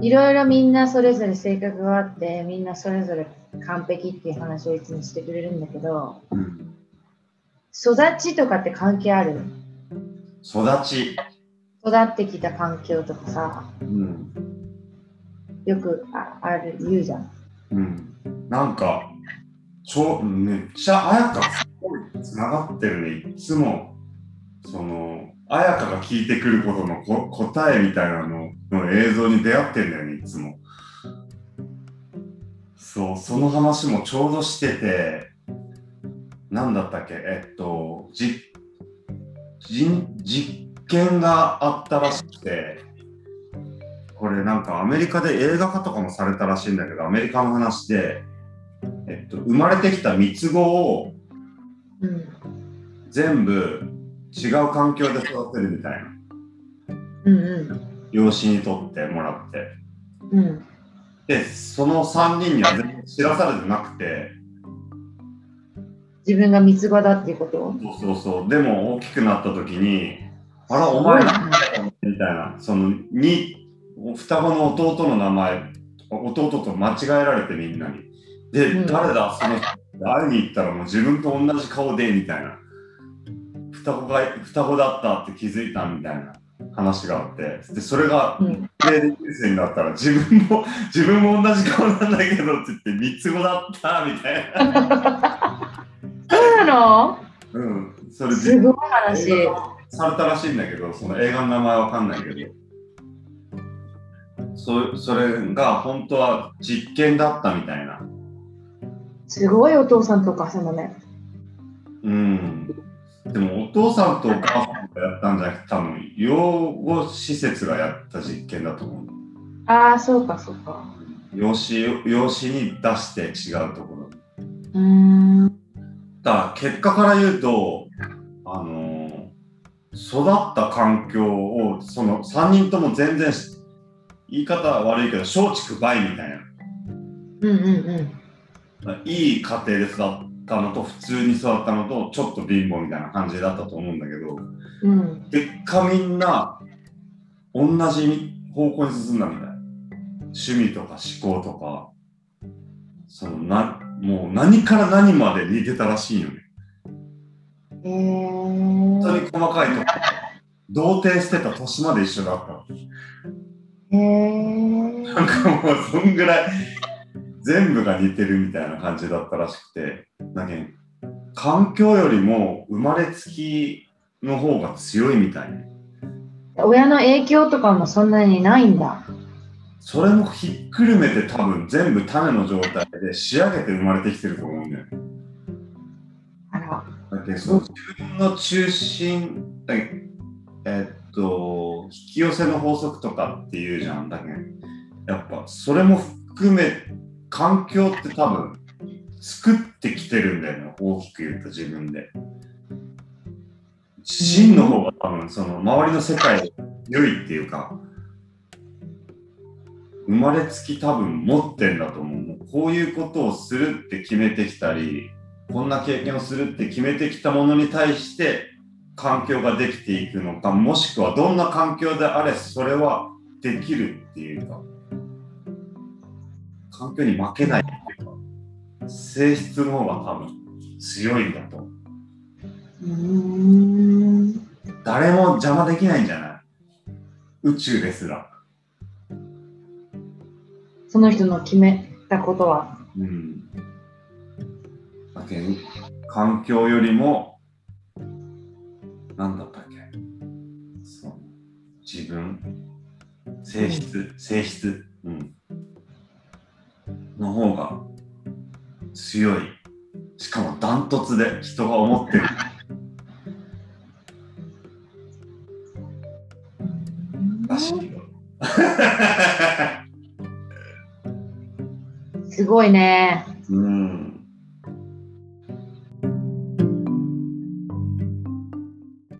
いろいろみんなそれぞれ性格があって、みんなそれぞれ完璧っていう話をいつもしてくれるんだけど、うん、育ちとかって関係ある？育ち、育ってきた環境とかさ、うん。よくあある言うじゃん。うん、なんかちょめっちゃ綾香すごいつながってるね。いつもその綾香が聞いてくることのこ答えみたいなのの映像に出会ってんだよねいつもそうその話もちょうどしてて何だったっけ？えっとじ実実験があったらしくてこれなんかアメリカで映画化とかもされたらしいんだけどアメリカの話で、えっと、生まれてきた三つ子をうん。全部違う環境で育てるみたいな。うんう養子にとってもらって。ん。うん。でその3人には全然知らされてなくて。自分が三つ子だっていうこと？そうそうそう。でも大きくなった時にあらお前なんだよみたいな。そのに双子の弟の名前弟と間違えられてみんなに。で、うん。誰だその人会いに行ったらもう自分と同じ顔でみたいな双子が双子だったって気づいたみたいな話があってでそれがうん。で人生になったら自分も自分も同じ顔なんだけどって言って三つ子だったみたいなそうなのうんそれすごい話。されたらしいんだけど、その映画の名前わかんないけど、そそれが本当は実験だったみたいな。すごいお父さんとお母さんだね。うん。でもお父さんとお母さんがやったんじゃなくて、多分養護施設がやった実験だと思う。ああ、そうか、そうか。養子養子に出して違うところ。うーん。だから結果から言うと、あのー育った環境をその3人とも全然し言い方は悪いけど松竹梅みたいなうんうんいい家庭で育ったのと普通に育ったのとちょっと貧乏みたいな感じだったと思うんだけどうん。うん。結果みんな同じ方向に進んだみたい。趣味とか思考とか。そのなもう何から何まで似てたらしいよね。本当に細かいとこ童貞してた年まで一緒だった。なんかもうそんぐらい全部が似てるみたいな感じだったらしくてだけど環境よりも生まれつきの方が強いみたいね親の影響とかもそんなにないんだ。それもひっくるめて多分全部種の状態で仕上げて生まれてきてると思うんだよねあら。だけどその自分の中心だけえっと引き寄せの法則とかっていうじゃんだけどやっぱそれも含め環境って多分作ってきてるんだよね。大きく言うと自分で。真の方が多分その周りの世界良いっていうか生まれつき多分持ってんだと思う。こういうことをするって決めてきたりこんな経験をするって決めてきたものに対して環境ができていくのかもしくはどんな環境であれそれはできるっていうか。環境に負けない。性質の方が多分強いんだと。誰も邪魔できないんじゃない？宇宙ですら。その人の決めたことは。うん。だけど環境よりも何だったっけ？そう自分。性質、性質、うん、の方が強い。しかもダントツで人が思ってる。らしいよ。すごいね。うん